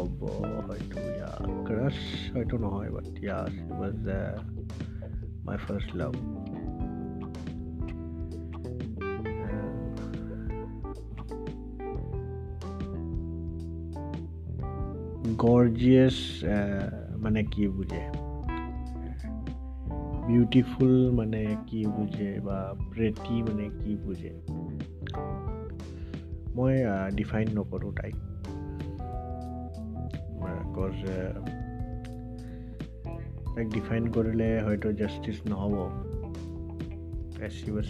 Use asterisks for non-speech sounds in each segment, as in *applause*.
ক'ব হয়তো ইয়া ক্ৰাছ হয়তো নহয় but yeah was my first love gorgeous মানে কি বুজে বিউটিফুল মানে কি বুজে বা প্ৰেটি মানে কি বুজে মই ডিফাইন নকৰোঁ তাইক বিকজ তাইক ডিফাইন কৰিলে হয়তো জাষ্টিছ নহ'ব she was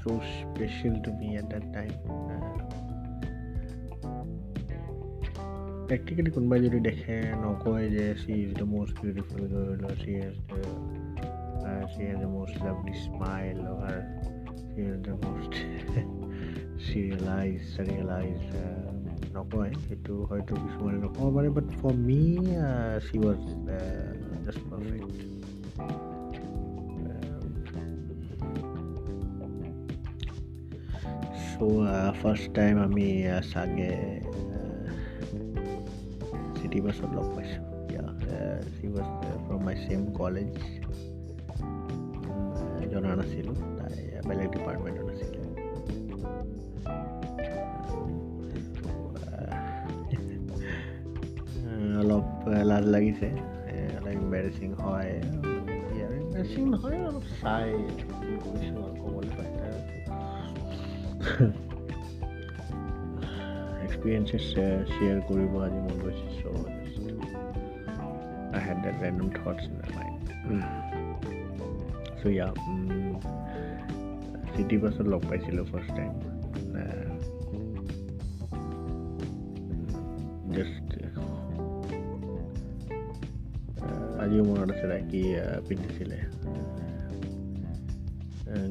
so' special to me at that time practically কোনোবাই যদি দেখে নকয় যে she is the most beautiful girl she has the she has the most lovely smile or she has the most serialize serialize নকয় সেইটো হয়তো কিছুমানে নক'ব পাৰে but for me she was just perfect so' first time আমি চাগে city বাছত লগ পাইছোঁ she was from my same college জনা নাছিলোঁ তাই বেলেগ ডিপাৰ্টমেণ্টত লাজ লাগিছে অলপ ইম্বেৰেচিং হয় ইম্বেৰেচিং নহয় অলপ চাই কৰিছোঁ আৰু ক'বলৈ পাইছে এক্সপিৰিয়েঞ্চেছ শ্বেয়াৰ কৰিব আজি মন গৈছে so' I had that random thoughts in my mind. so yeah, city বাছত লগ পাইছিলোঁ ফাৰ্ষ্ট টাইম আজিও মনত আছে তাই কি পিন্ধিছিলে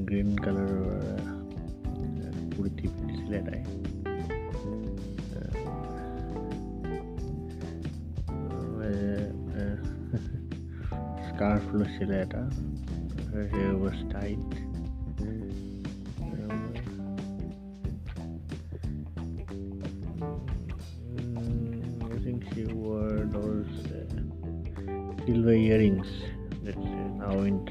গ্ৰীণ কালাৰৰ কুৰ্তি পিন্ধিছিলে তাই স্কাৰ্ফ লৈছিলে এটা. Um,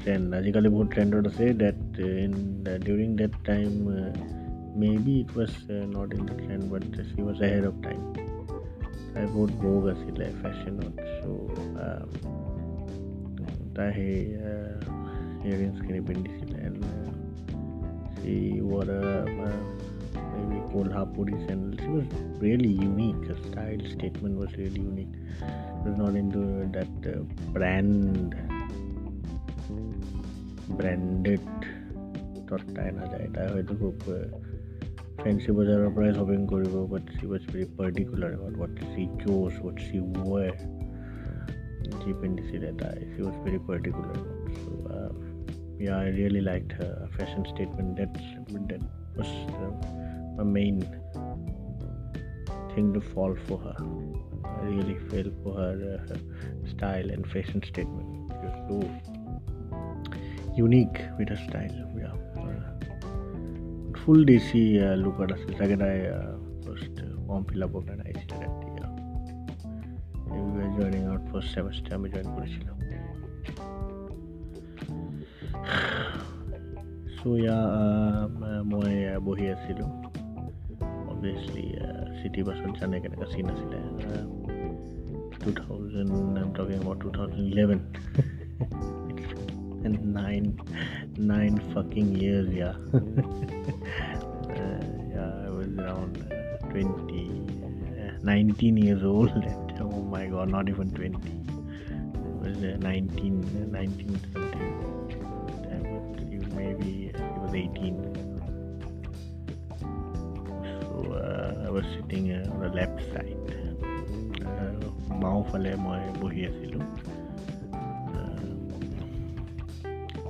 trend Najika Boot trend or say that uh, in uh, during that time uh, maybe it was not in the trend but she was ahead of time. I would go as it like fashion out so Tahe earrings can be and she wore a maybe Kolhapuri sandals she was really unique. Her style statement was really unique. Was not into that brand branded তাই নাযায় তাই হয়তো খুব fancy বজাৰৰ পৰাই shopping কৰিব but she was very particular about what she chose what she wear যি পিন্ধিছিলে তাই she was very particular so' yeah, I really liked her fashion statement. That's that was uh, my main thing to fall for her. I really fell for her, uh, her style and fashion statement. She was so unique with her style. Yeah, uh, full DC uh, look at us. Second, I uh, first uh, form fill up organized that. Yeah, we were joining out first semester. I joined Kurishilo. চ' ইয়া মই বহি আছিলোঁ অভিয়াছলি city বাছত জানে কেনেকুৱা চিন আছিলে two thousand I'm talking about two thousand eleven nine nine fucking years yeah *laughs* yeah I was around twenty 19 years old. *laughs* And, oh my god, not even 20. It was uh, 19, 19 something. Maybe he was 18. So uh, I was sitting uh, on the left side. বাওঁফালে মই বহি আছিলোঁ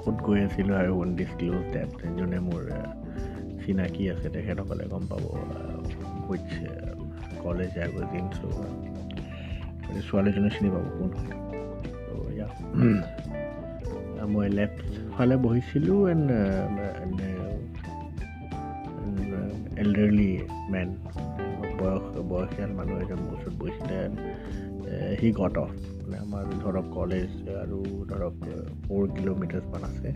ক'ত গৈ আছিলোঁ আৰু ডিছক্ল'জ date যোনে মোৰ চিনাকি আছে তেখেতসকলে গম পাব which college I was in so' ছোৱালীজনী চিনি পাব কোন মই লেফ্ট ফালে বহিছিলোঁ এণ্ড এল্ডাৰলি মেন বয়স বয়সীয়াল মানুহ এজন ওচৰত বহিছিলে সি গট অফ মানে আমাৰ ধৰক কলেজ আৰু ধৰক ফ'ৰ কিলোমিটাৰ্ছমান আছে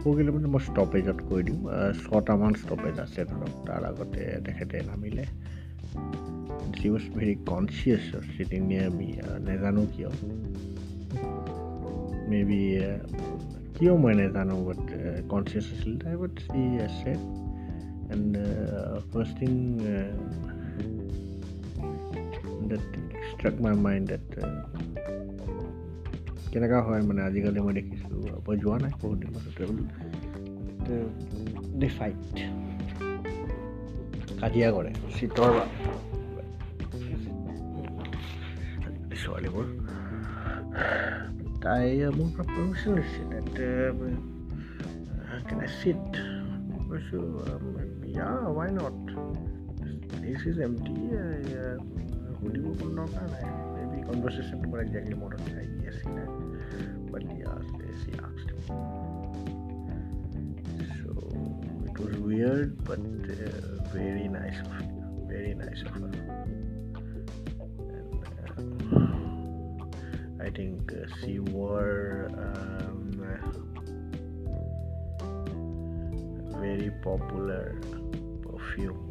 ফ'ৰ কিলোমিটাৰ মই ষ্টপেজত কৈ দিওঁ ছটামান ষ্টপেজ আছে ধৰক তাৰ আগতে তেখেতে নামিলে she was very conscious sitting near me নেজানো কিয় মে বি কিয় মই নেজানো বাট কনচিয়াছ আছিল তাই বাট চি আছে and first thing that struck my mind that কেনেকুৱা হয় মানে আজিকালি মই দেখিছোঁ মই যোৱা নাই বহুত দিন মাজতে দে ফাইট কাজিয়া কৰে চিটৰ ছোৱালীবোৰ তাই মোৰ পৰা পাৰ্মিশ্যন লৈছে কেন চিট কৈছোঁ ইয়া ৱাই নট ইজ এম টি সুধিব কোনো দৰকাৰ নাই the conversation number exactly what on I Yes, he did, But yeah, yes, he asked him. So it was weird, but uh, very nice of him. Very nice of her. And, uh, I think uh, she wore um, very popular perfume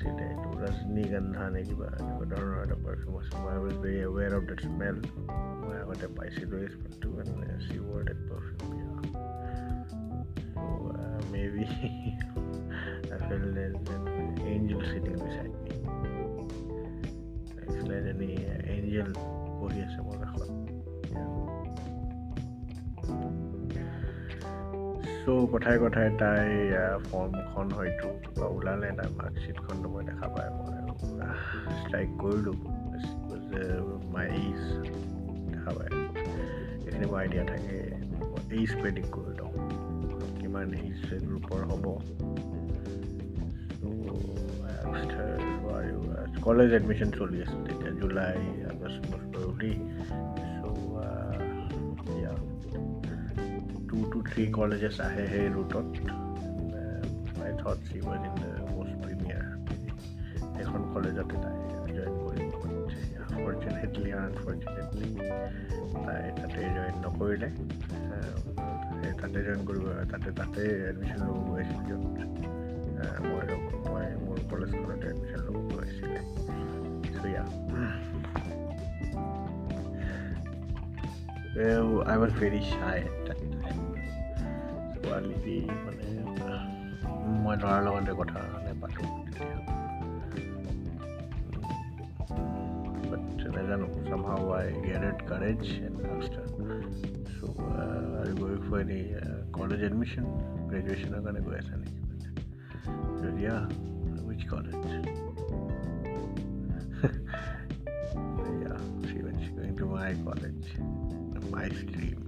আছিলে এইটো ৰজনীগন্ধা নে কিবা এনেকুৱা ধৰণৰ এটা perfume আছে। মই was very aware of that smell মই আগতে পাইছিলোঁ এই স্মেলটো she wore that perfume maybe angel cheating বিচাৰি এজনী এঞ্জেল বহি আছে মোৰ কাষত। চ' কথাই কথাই তাই ফৰ্মখন হয়তো কিবা ওলালে তাই মাৰ্কশ্বিটখনটো মই দেখা পাই মই ষ্ট্ৰাইক কৰিলোঁ এইজ দেখা পায় এইখিনি মোৰ আইডিয়া থাকে এইজ প্ৰেডিক্ট কৰি লওঁ কিমান এইজ গ্ৰুপৰ হ'ব কলেজ এডমিশ্যন চলি আছিল তেতিয়া জুলাই আগষ্ট ফেব্ৰুৱাৰী two to three colleges ahe hey route uh, I thought she এখন কলেজতে তাই জইন কৰিব ফৰ্চুনেটলি আনফৰ্চুনেটলি তাই তাতে জইন নকৰিলে তাতে জইন কৰিব, তাতে তাতে এডমিশ্যন ল'ব গৈ আছিল মই মই মোৰ কলেজখনতে এডমিশ্যন ল'ব গৈ shy at that time. ছোৱালী মানে মই ল'ৰাৰ লগতে কথা I gathered courage and asked So, uh, are you going for any uh, college admission? Graduation are gonna go as any. So Yeah, which college? *laughs* yeah, she went, she's going to my college, my stream.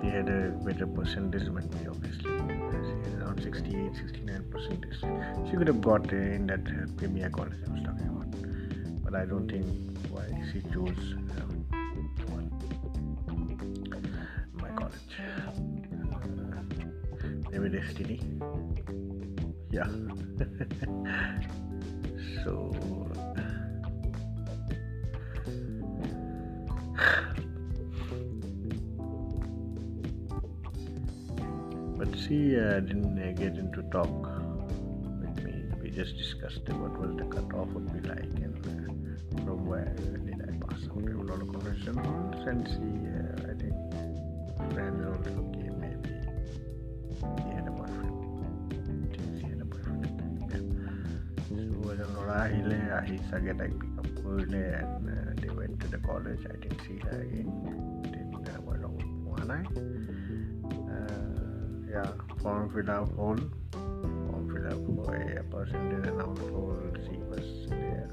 She had a better percentage than me, obviously. She had around 68 69 percentage. She could have got in that uh, premier college I was talking about, but I don't think why she chose my college. Maybe destiny. Yeah. *laughs* so. but she uh, didn't uh, get into talk with me. We just discussed what was the cutoff would be like and uh, from where did I pass out? A lot of professionals and she, uh, I think, Brandon also came maybe. He had a boyfriend. I think she had a boyfriend at that. So I don't know, Rahile, Ahi they went to the college. I didn't see her again. Didn't have a long one yeah, form fill up whole. Form fill a she was there.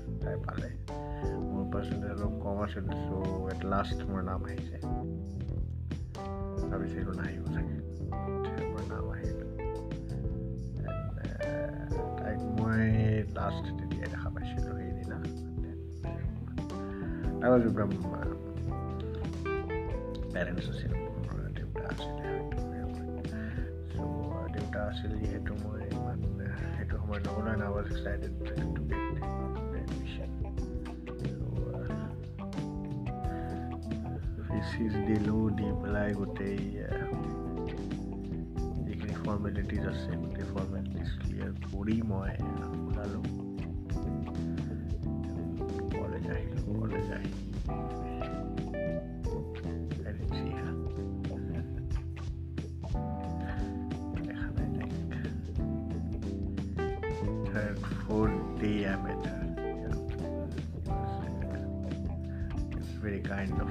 Percentage অলপ কম আছিল চ' at last মোৰ নাম আহিছে ভাবিছিলোঁ নাহিব চাগে মোৰ নাম আহিল তাইক মই লাষ্ট তেতিয়াই দেখা পাইছিলোঁ সেইদিনা was from পেৰেণ্টছ আছিল মোৰ দেউতা আছিলে চ' দেউতা আছিল যিহেতু মই ইমান সেইটো সময়ত নগ'লে ৱাজ এক্সাইটেড ফিজ দিলোঁ দি পেলাই গোটেই যিখিনি ফৰ্মেলিটিজ আছে গোটেই ফৰ্মেলিটিজ ক্লিয়াৰ কৰি মই ওলালোঁ কলেজ আহিলোঁ কলেজ আহি দেখা নাই তাইক third, fourth day I met her. Yeah. It was, uh, it's very kind of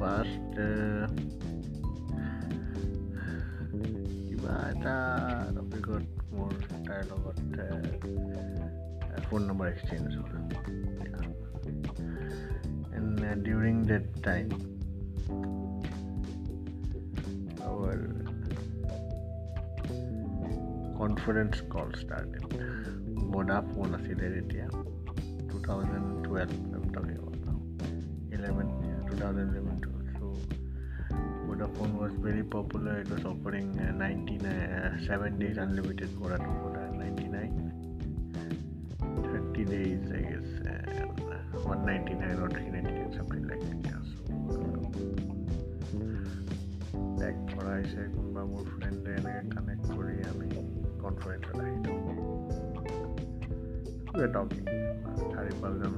past uh, we got more tired about uh, phone number exchange. Yeah. And uh, during that time, our conference call started. Vodafone yeah, 2012. 2011 too. So Vodafone was very popular. It was offering uh, 99, uh, 7 days unlimited Vodafone for uh, 99. 30 days, I guess, uh, 199 or 399, something like that. Yeah. So, back কৰাইছে কোনোবা মোৰ ফ্ৰেণ্ডে এনেকৈ connect কৰি আমি কনফাৰেঞ্চত আহিলোঁ talking চাৰি পাঁচজন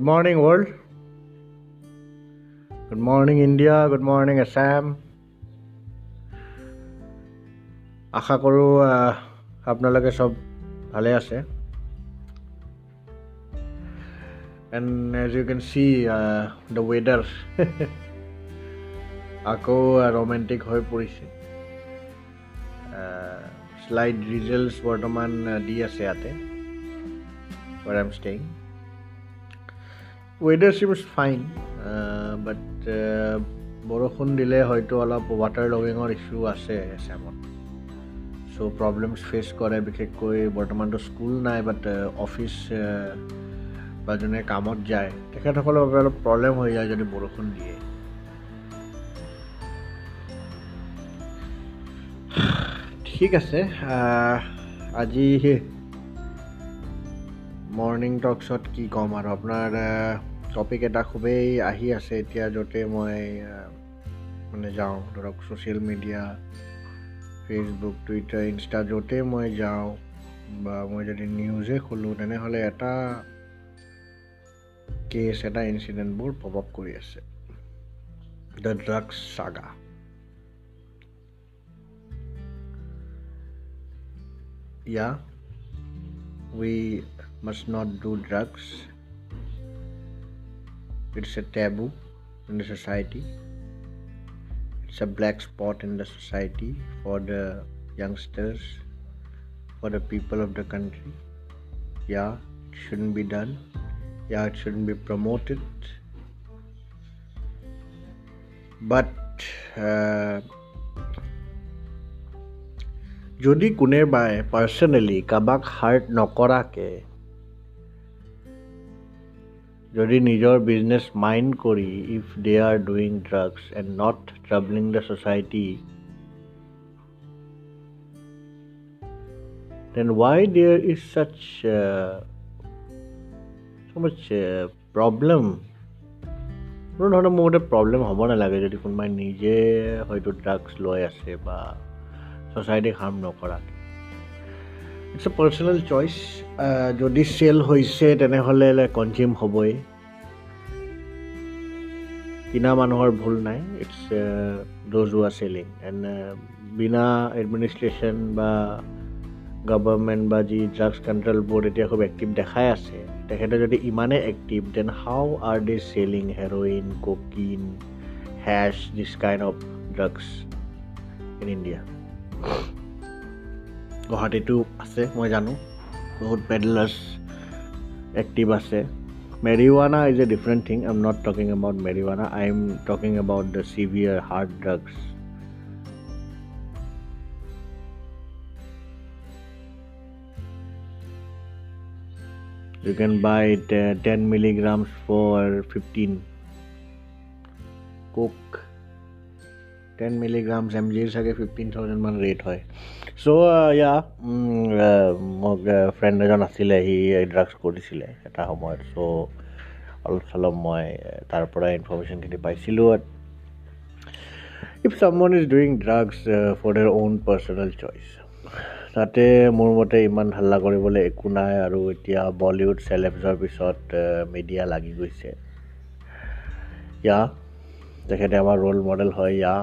Good morning, world. Good morning, India. Good morning, Assam. আশা কৰোঁ আপোনালোকে চব ভালে আছে and as you can see the weather আকৌ ৰোমেণ্টিক হৈ পৰিছে শ্লাইড ৰিজাল্টছ বৰ্তমান দি আছে ইয়াতে where am staying weather seems fine but বৰষুণ দিলে হয়তো অলপ ৱাটাৰ লগিঙৰ ইছ্যু আছে এছামত। চ' চ' প্ৰব্লেমছ ফেচ কৰে বিশেষকৈ বৰ্তমানতো স্কুল নাই বাট অফিচ বা যোনে কামত যায় তেখেতসকলৰ বাবে অলপ প্ৰব্লেম হৈ যায় যদি বৰষুণ দিয়ে। ঠিক আছে আজি মৰ্ণিং টকছত কি ক'ম আৰু? আপোনাৰ টপিক এটা খুবেই আহি আছে এতিয়া য'তে মই মানে যাওঁ ধৰক social media Facebook Twitter Insta য'তে মই যাওঁ বা মই যদি নিউজে খোলোঁ তেনেহ'লে এটা কেছ এটা ইনচিডেণ্টবোৰ পপ আপ কৰি আছে দ্য ড্ৰাগছ চাগা yeah we must not do drugs it's a taboo in the society it's a black spot in the society for the youngsters for the people of the country yeah it shouldn't be done yeah it shouldn't be promoted but uh, যদি কোনোবাই personally কাৰোবাক heart নকৰাকৈ যদি নিজৰ business mind কৰি if they are doing drugs and not troubling the society then why there is such much problem কোনো ধৰণৰ মোৰ মতে প্ৰব্লেম হ'ব নালাগে যদি কোনোবাই নিজে হয়তো ড্ৰাগছ লৈ আছে বা ছ'চাইটিক হাৰ্ম নকৰাকৈ। ইটছ এ পাৰ্চনেল চইচ যদি চেল হৈছে তেনেহ'লে কনজিউম হ'বই। কিনা মানুহৰ ভুল নাই it's those were selling and বিনা এডমিনিষ্ট্ৰেশ্যন বা গভৰ্ণমেণ্ট বা যি ড্ৰাগছ কণ্ট্ৰল বৰ্ড এতিয়া খুব এক্টিভ দেখাই আছে তেখেতে যদি ইমানেই active then how are they selling heroin cocaine hash this kind of drugs in India গুৱাহাটীতো আছে মই জানো। বহুত পেডলাৰ্ছ এক্টিভ আছে। Marijuana is a different thing I am not talking about marijuana I am talking about the severe hard drugs You can buy it uh, 10 milligrams for 15. Coke ten milligram M zero চাগে fifteen thousand মান rate হয় চ' ইয়া মোক friend এজন আছিলে সি drugs কৰিছিলে এটা সময়ত। চ' অলপ চলপ মই তাৰ পৰা ইনফৰ্মেশ্যনখিনি পাইছিলোঁ। If someone is doing drugs for their own personal choice তাতে মোৰ মতে ইমান হাল্লা কৰিবলৈ একো নাই আৰু এতিয়া বলিউড চেলেবছৰ পিছত মিডিয়া লাগি গৈছে। ইয়া তেখেতে আমাৰ ৰোল মডেল হয়। ইয়া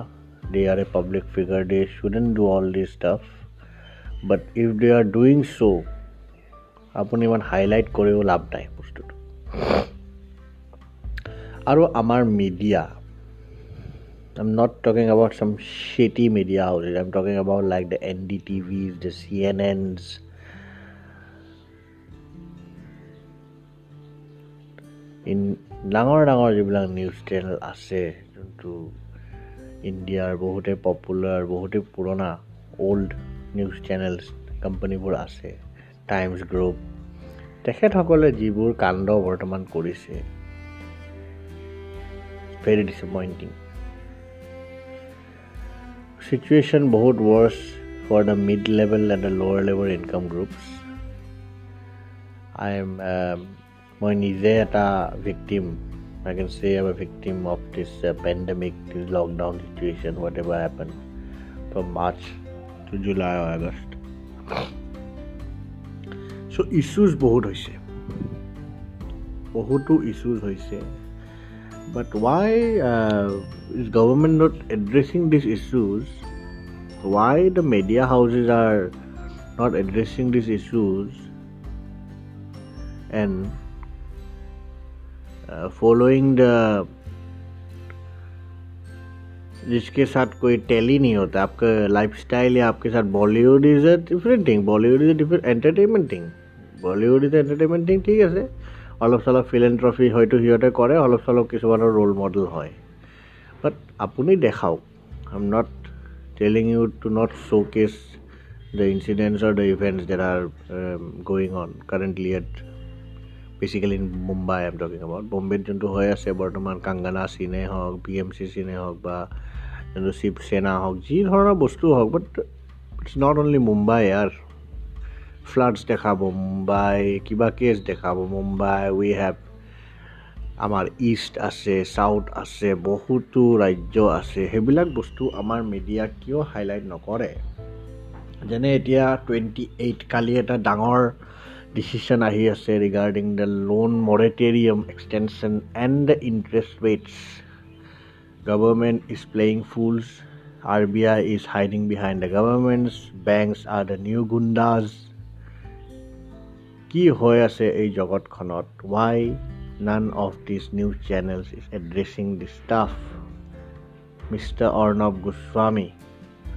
they are a public figure. They shouldn't do all this stuff. But if they are doing so আপুনি ইমান হাইলাইট কৰিও লাভ নাই বস্তুটো। আৰু আমাৰ media I am not talking about some shitty media houses I am talking about like the N D TVs the C N Ns in ডাঙৰ ডাঙৰ যিবিলাক নিউজ চেনেল আছে যোনটো ইণ্ডিয়াৰ বহুতে পপুলাৰ বহুতে পুৰণা অল্ড নিউজ চেনেলছ কোম্পানীবোৰ আছে টাইমছ গ্ৰুপ তেখেতসকলে যিবোৰ কাণ্ড বৰ্তমান কৰিছে ভেৰি ডিচএপইণ্টিং চিটুৱেশ্যন বহুত worse for the mid level and the lower level income groups I am মই নিজে এটা victim can say I'm a victim of this uh, pandemic, this lockdown situation, whatever happened from March to July August so' issues বহুত হৈছে বহুতো issues হৈছে but why is government not addressing this issues why the media houses are not addressing this issues and following the जिसके साथ कोई tele नहीं होता आपका लाइफ स्टाइल या आपके साथ Bollywood is a different thing Bollywood is a different entertainment thing Bollywood is entertainment thing ঠিক আছে অলপ চলপ ফিলেণ্ট্ৰফি হয়তো সিহঁতে কৰে অলপ চলপ কিছুমানৰ ৰোল মডেল হয় বাট আপুনি দেখাওক I am not telling you to not showcase the incidents or the events that are um, going on currently basically in Mumbai I'm talking about. Bombay যোনটো হৈ আছে বৰ্তমান কাংগানা চিনে হওক বি এম চি চিনে হওক বা যোনটো শিৱসেনা হওক যি ধৰণৰ বস্তু হওক but it's not only Mumbai year floods দেখাব মুম্বাই কিবা কেছ দেখাব মুম্বাই উই হেভ আমাৰ ইষ্ট আছে চাউথ আছে বহুতো ৰাজ্য আছে সেইবিলাক বস্তু আমাৰ মিডিয়াক কিয় হাইলাইট নকৰে? যেনে এতিয়া টুৱেণ্টি এইট কালি এটা ডাঙৰ ডিচিশ্যন আহি আছে regarding the loan moratorium extension and the interest rates government is playing fools R B I is hiding behind the government's banks are the new goondas কি হৈ আছে এই জগতখনত why none of this news channels is addressing this stuff mister Arnab Goswami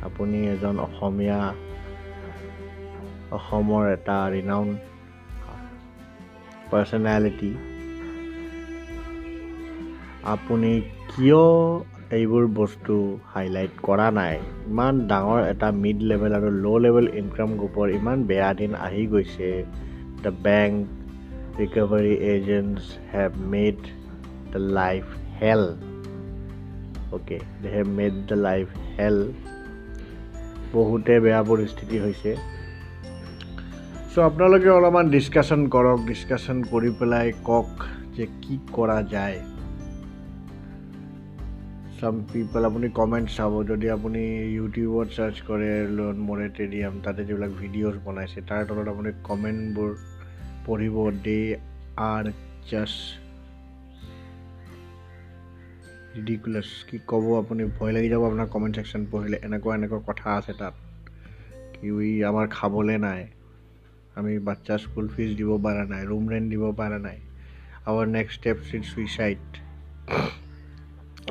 আপুনি এজন অসমীয়া অসমৰ এটা renown personality আপুনি কিয় এইবোৰ বস্তু হাইলাইট কৰা নাই? ইমান ডাঙৰ এটা মিড লেভেল আৰু ল' লেভেল ইনকাম গ্ৰুপৰ ইমান বেয়া দিন আহি গৈছে। The bank recovery agents have made the life hell okay they have made the life hell বহুতে বেয়া পৰিস্থিতি হৈছে। চ' আপোনালোকে অলপমান ডিছকাশ্যন কৰক ডিছকাশ্যন কৰি পেলাই কওক যে কি কৰা যায়। চাম পিপল আপুনি কমেণ্ট চাব যদি আপুনি ইউটিউবত চাৰ্চ কৰে লোন মৰেটেৰিয়াম তাতে যিবিলাক ভিডিঅ'জ বনাইছে তাৰ তলত আপুনি কমেণ্টবোৰ পঢ়িব দে আৰ জাষ্ট ৰিডিকুলাছ কি ক'ব আপুনি ভয় লাগি যাব আপোনাৰ কমেণ্ট ছেকশ্যন পঢ়িলে এনেকুৱা এনেকুৱা কথা আছে তাত। কি আমাৰ খাবলৈ নাই। আমি বাচ্চা স্কুল ফিজ দিব পৰা নাই ৰুম ৰেণ্ট দিব পৰা নাই। Our next step is suicide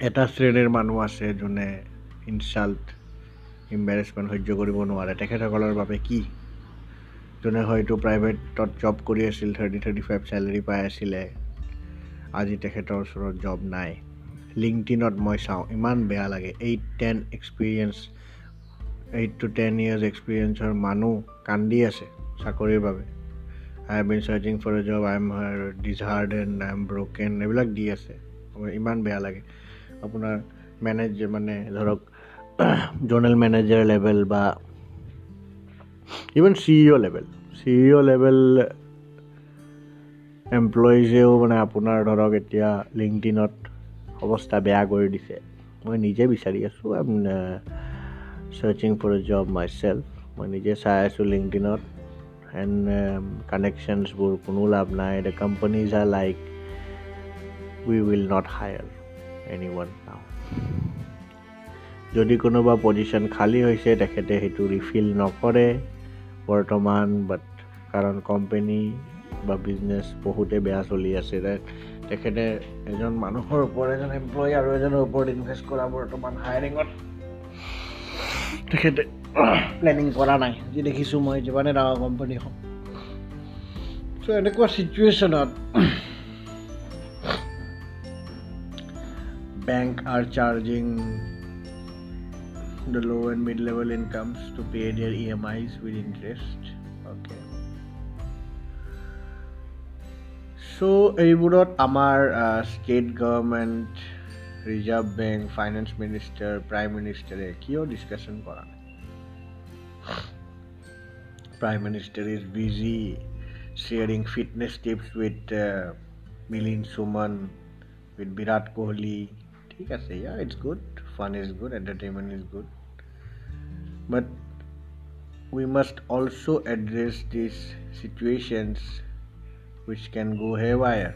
এটা শ্ৰেণীৰ মানুহ আছে যোনে ইনচাল্ট ইম্বেৰেছমেণ্ট সহ্য কৰিব নোৱাৰে। তেখেতসকলৰ বাবে কি? যোনে হয়তো প্ৰাইভেটত জব কৰি আছিল থাৰ্টি থাৰ্টি ফাইভ চেলেৰি পাই আছিলে আজি তেখেতৰ ওচৰত জব নাই। লিংকটিনত মই চাওঁ ইমান বেয়া লাগে। Eight ten experience eight to ten years এক্সপিৰিয়েঞ্চৰ মানুহ কান্দি আছে। চাকৰিৰ বাবে। I have been searching for a job I am desired and I am broken এইবিলাক দি আছে। ইমান বেয়া লাগে। আপোনাৰ মেনেজ মানে ধৰক জ'নেল মেনেজাৰ লেভেল বা even C E O' level C E O' level এমপ্লয়িজেও মানে আপোনাৰ ধৰক এতিয়া লিংকটিনত অৱস্থা বেয়া কৰি দিছে। মই নিজে বিচাৰি আছোঁ। I am searching for a job myself মই নিজে চাই আছোঁ এণ্ড কানেকশ্যনছবোৰ কোনো লাভ নাই the companies are like we will not hire any ওৱান নাও যদি কোনোবা পজিশ্যন খালী হৈছে তেখেতে সেইটো ৰিফিল নকৰে বৰ্তমান বাট কাৰণ কোম্পেনী বা বিজনেছ বহুতে বেয়া চলি আছে তেখেতে এজন মানুহৰ ওপৰত এজন এমপ্লয়ী আৰু এজনৰ ওপৰত ইনভেষ্ট কৰা বৰ্তমান হায়াৰিঙত তেখেতে প্লেনিং কৰা নাই যি দেখিছোঁ মই যিমানে ডাঙৰ কোম্পানী হওক। চ' এনেকুৱা চিটুৱেশ্যনত bank are charging the low' and mid level incomes to pay their E M Is with interest okay so' এইবোৰত আমাৰ state government Reserve bank finance minister prime মিনিষ্টাৰে কিয় ডিছকাশ্যন কৰা নাই prime minister is busy sharing fitness tips with Milind Soman with Virat Kohli ঠিক আছে yeah it's good fun is good entertainment is good but we must also' address this situations which can go haywire.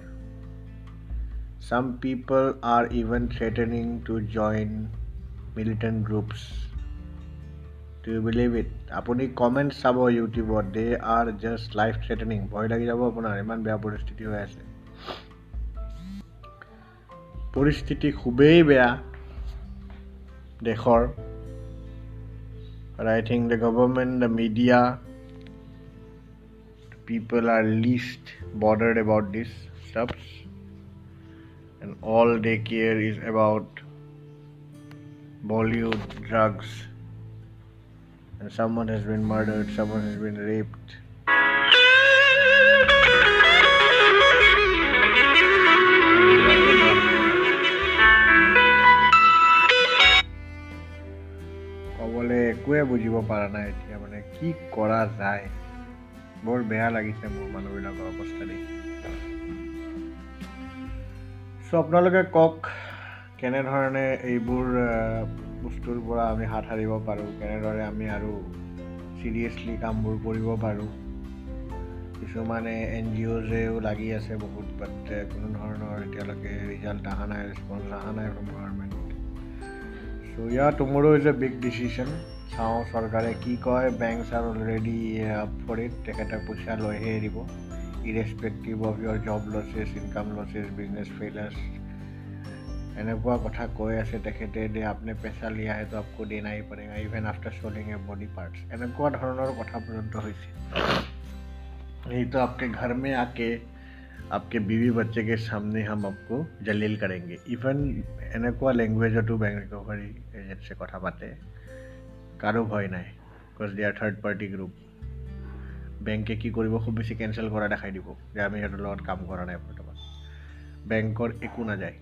Some people are even threatening to join militant groups. Do you believe it? আপুনি comment চাব ইউটিউবত they are just life threatening ভয় লাগি যাব আপোনাৰ ইমান বেয়া পৰিস্থিতি হৈ আছে পৰিস্থিতি খুবেই বেয়া দেশৰ I think the government the media people are least bothered about this stuff and all they care is about bollywood drugs and someone has been murdered, someone has been raped. ক'বলৈ একোৱে বুজিব পৰা নাই এতিয়া মানে কি কৰা যায় বৰ বেয়া লাগিছে মোৰ মানুহবিলাকৰ অৱস্থা দেখি চ' আপোনালোকে কওক কেনেধৰণে এইবোৰ বস্তুৰ পৰা আমি হাত সাৰিব পাৰোঁ কেনেদৰে আমি আৰু চিৰিয়াছলি কামবোৰ কৰিব পাৰোঁ। কিছুমানে এন জি অ'জেও লাগি আছে বহুত বাট কোনো ধৰণৰ এতিয়ালৈকে ৰিজাল্ট অহা নাই ৰেচপঞ্চ অহা নাই from government so' yeah tomorrow is a big decision চাওঁ চৰকাৰে কি কয় banks are already up for it তেখেতে পইচা লৈহে এৰিব। irrespective of your job losses income losses business failures এনেকুৱা কথা কৈ আছে তেখেতে দে আপুনি পেচা লিয়া হেতু আপকো দে নাই পৰেগা even after selling a body parts এনেকুৱা ধৰণৰ কথা পৰ্যন্ত হৈছে এইটো আপকে ঘৰ মে আকে আপকে বিবি বাচ্চে সামনে হাম আপকো জলিল কৰেংগে ইভেন এনেকুৱা লেংগুৱেজতো বেংক ৰিকভাৰী এজেঞ্চিয়ে কথা পাতে কাৰো ভয় নাই because they are third party group বেংকে কি কৰিব খুব বেছি কেঞ্চেল কৰা দেখাই দিব যে আমি সিহঁতৰ লগত কাম কৰা নাই বৰ্তমান বেংকৰ একো নাযায়।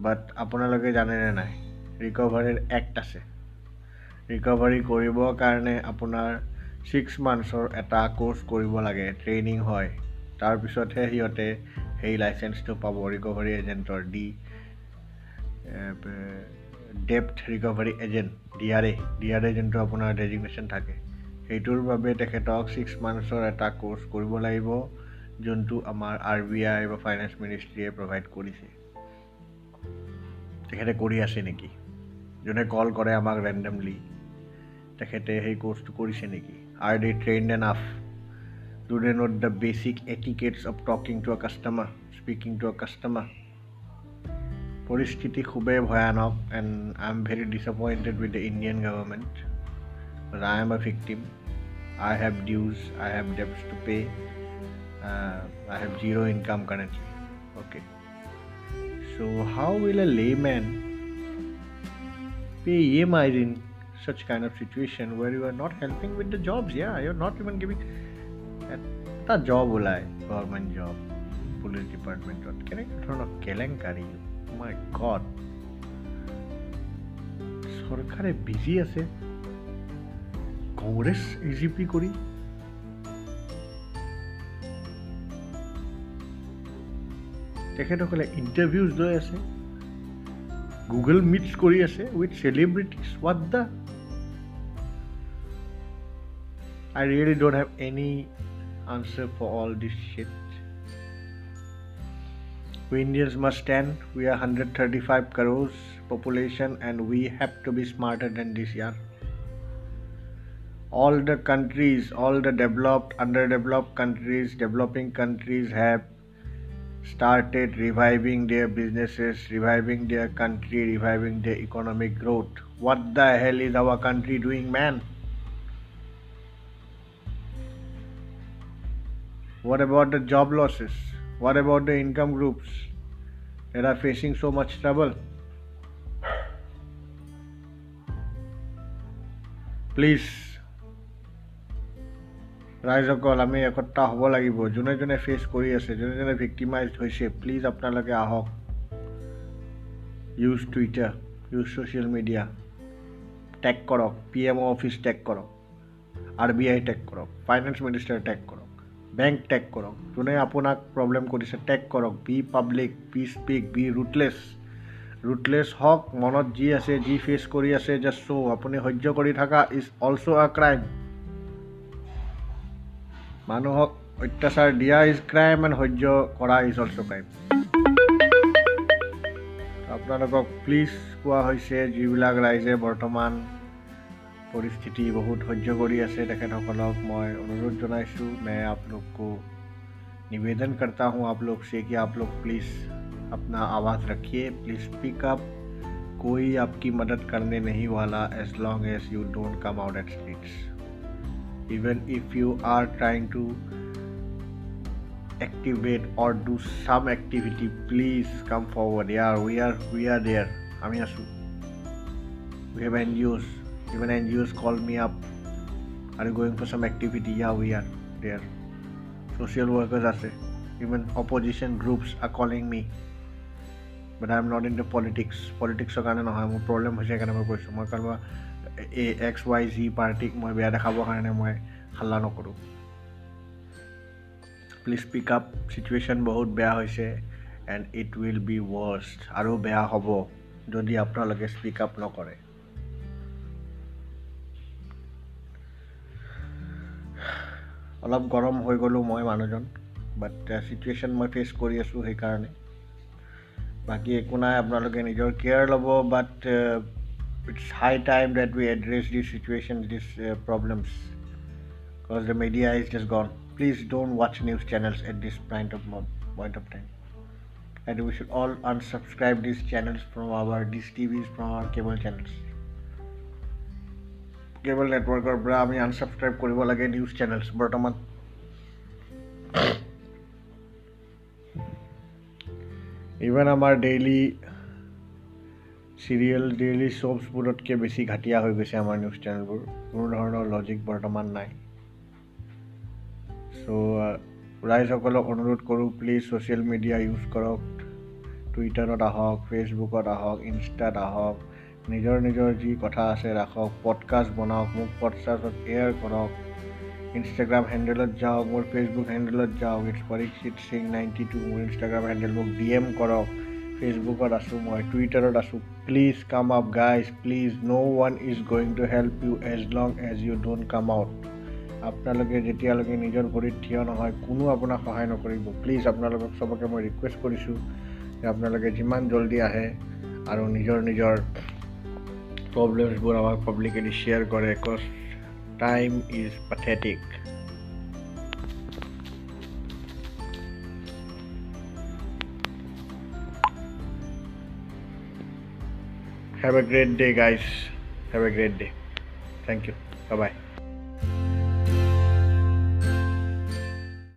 বাট আপোনালোকে জানেনে নাই ৰিকভাৰীৰ এক্ট আছে। ৰিকভাৰী কৰিবৰ কাৰণে আপোনাৰ ছিক্স মান্থছৰ এটা কোৰ্চ কৰিব লাগে ট্ৰেইনিং হয়। তাৰপিছতহে সিহঁতে সেই লাইচেঞ্চটো পাব ৰিকভাৰী এজেণ্টৰ the depth recovery agent D R A D R A যোনটো আপোনাৰ ডেজিগনেশ্যন থাকে সেইটোৰ বাবে তেখেতক ছিক্স মান্থছৰ এটা কোৰ্চ কৰিব লাগিব যোনটো আমাৰ আৰ বি আই বা ফাইনেন্স মিনিষ্ট্ৰীয়ে প্ৰভাইড কৰিছে। তেখেতে কৰি আছে নেকি? যোনে কল কৰে আমাক ৰেণ্ডমলি তেখেতে সেই কোৰ্চটো কৰিছে নেকি? Are they train enough do they not the basic etiquettes of talking to a customer speaking to a customer পৰিস্থিতি খুবেই ভয়ানক and I am very disappointed with the Indian government I am a victim I have dues I have debts to pay I have zero' income currently okay So, how will a layman pay EMIs in such kind of situation where you are not helping with the jobs? Yeah, you're not even giving a job ulai government job, police department. Can I turn My God. সৰকাৰে busy আছে। Congress AGP কৰি তেখেতসকলে interviews লৈ আছে। Google meets কৰি আছে with celebrities what the I really don't have any answer for all this shit We Indians must stand. We are 135 crores population and we have to be smarter than this year. All the countries, all the developed, underdeveloped countries, developing countries have started reviving their businesses, reviving their country, reviving their economic growth. What the hell is our country doing, man? What about the job losses? What about the income groups? That are facing so much trouble? Please ৰাইজসকল আমি একতা হ'ব লাগিব যোনে যোনে face কৰি আছে যোনে যোনে ভিক্টিমাইজ হৈছে প্লিজ আপোনালোকে আহক use Twitter use social media tag কৰক P M O' office tag কৰক আৰ বি আই টেগ কৰক ফাইনেন্স মিনিষ্টাৰ টেগ কৰক বেংক টেগ কৰক। যোনে আপোনাক প্ৰব্লেম কৰিছে টেগ কৰক। Be public be speak be rootless rootless হওক মনত যি আছে যি ফেচ কৰি আছে জাষ্ট চ' আপুনি সহ্য কৰি থকা ইজ অলছ' আ ক্ৰাইম মানুহক অত্যাচাৰ দিয়া ইজ ক্ৰাইম এণ্ড সহ্য কৰা ইজ অলছ' ক্ৰাইম আপোনালোকক প্লিজ কোৱা হৈছে যিবিলাক ৰাইজে বৰ্তমান পৰিস্থিতি বহুত সহ্য কৰি আছে তেখেতসকলক মই অনুৰোধ জনাইছোঁ মে আপোনালোকো নিবেদন কৰতা হওঁ আপোনালোক চে কি আপোনালোক প্লিজ अपना आवाज़ रखिए प्लीज़ स्पीक अप कोई आपकी मदद करने नहीं वाला as long as you don't come out at streets even if you are trying to activate or do some activity please come forward yeah we are we are there আমি আছো We have NGOs. Even NGOs call me up. Are you going for some activity? Yeah, we are there. Social workers are. Even opposition groups are calling me. But I am not into politics. Politics মোৰ problem হৈছে সেইকাৰণে মই কৈছোঁ মই কাৰণ এই X Y Z পাৰ্টিক মই বেয়া দেখাবৰ কাৰণে মই হাল্লা নকৰোঁ প্লিজ পিক আপ চিটুৱেশ্যন বহুত বেয়া হৈছে and it will be worst আৰু বেয়া হ'ব যদি আপোনালোকে স্পীক আপ নকৰে অলপ গৰম হৈ গ'লোঁ মই মানুহজন বাট চিটুৱেশ্যন মই ফেচ কৰি আছোঁ সেইকাৰণে বাকী একো নাই আপোনালোকে নিজৰ কেয়াৰ ল'ব but it's high time that we address this situation this problems because the media is just gone please don't watch news channels at this point of point of time and we should all unsubscribe these channels from our these TVs from our cable channels. Cable নেটৱৰ্কৰ পৰা আমি unsubscribe কৰিব লাগে news channels বৰ্তমান। Even আমাৰ daily serial daily শ্ব'পছবোৰতকৈ বেছি ঘাটিয়া হৈ গৈছে আমাৰ নিউজ চেনেলবোৰ কোনো ধৰণৰ লজিক বৰ্তমান নাই। চ' ৰাইজসকলক অনুৰোধ কৰোঁ প্লিজ ছ'চিয়েল মিডিয়া ইউজ কৰক। টুইটাৰত আহক ফেচবুকত আহক ইনষ্টাত আহক। নিজৰ নিজৰ যি কথা আছে ৰাখক পডকাষ্ট বনাওক মোক পডকাষ্টত এয়াৰ কৰক ইনষ্টাগ্ৰাম হেণ্ডেলত যাওক মোৰ ফেচবুক হেণ্ডেলত যাওক it's Parikshit Singh ninety two মোৰ ইনষ্টাগ্ৰাম হেণ্ডেল মোক ডি এম কৰক ফেচবুকত আছোঁ মই টুইটাৰত আছোঁ। Please come up guys please no' one is going to help you as long as you don't come out আপোনালোকে যেতিয়ালৈকে নিজৰ ভৰিত থিয় নহয় কোনো আপোনাক সহায় নকৰিব। প্লিজ আপোনালোকক চবকে মই ৰিকুৱেষ্ট কৰিছোঁ যে আপোনালোকে যিমান জল্দি আহে আৰু নিজৰ নিজৰ প্রবলেমসগুলো আমার পাবলিকলি শেয়ার করে cause time is pathetic have a great day guys have a great day thank you bye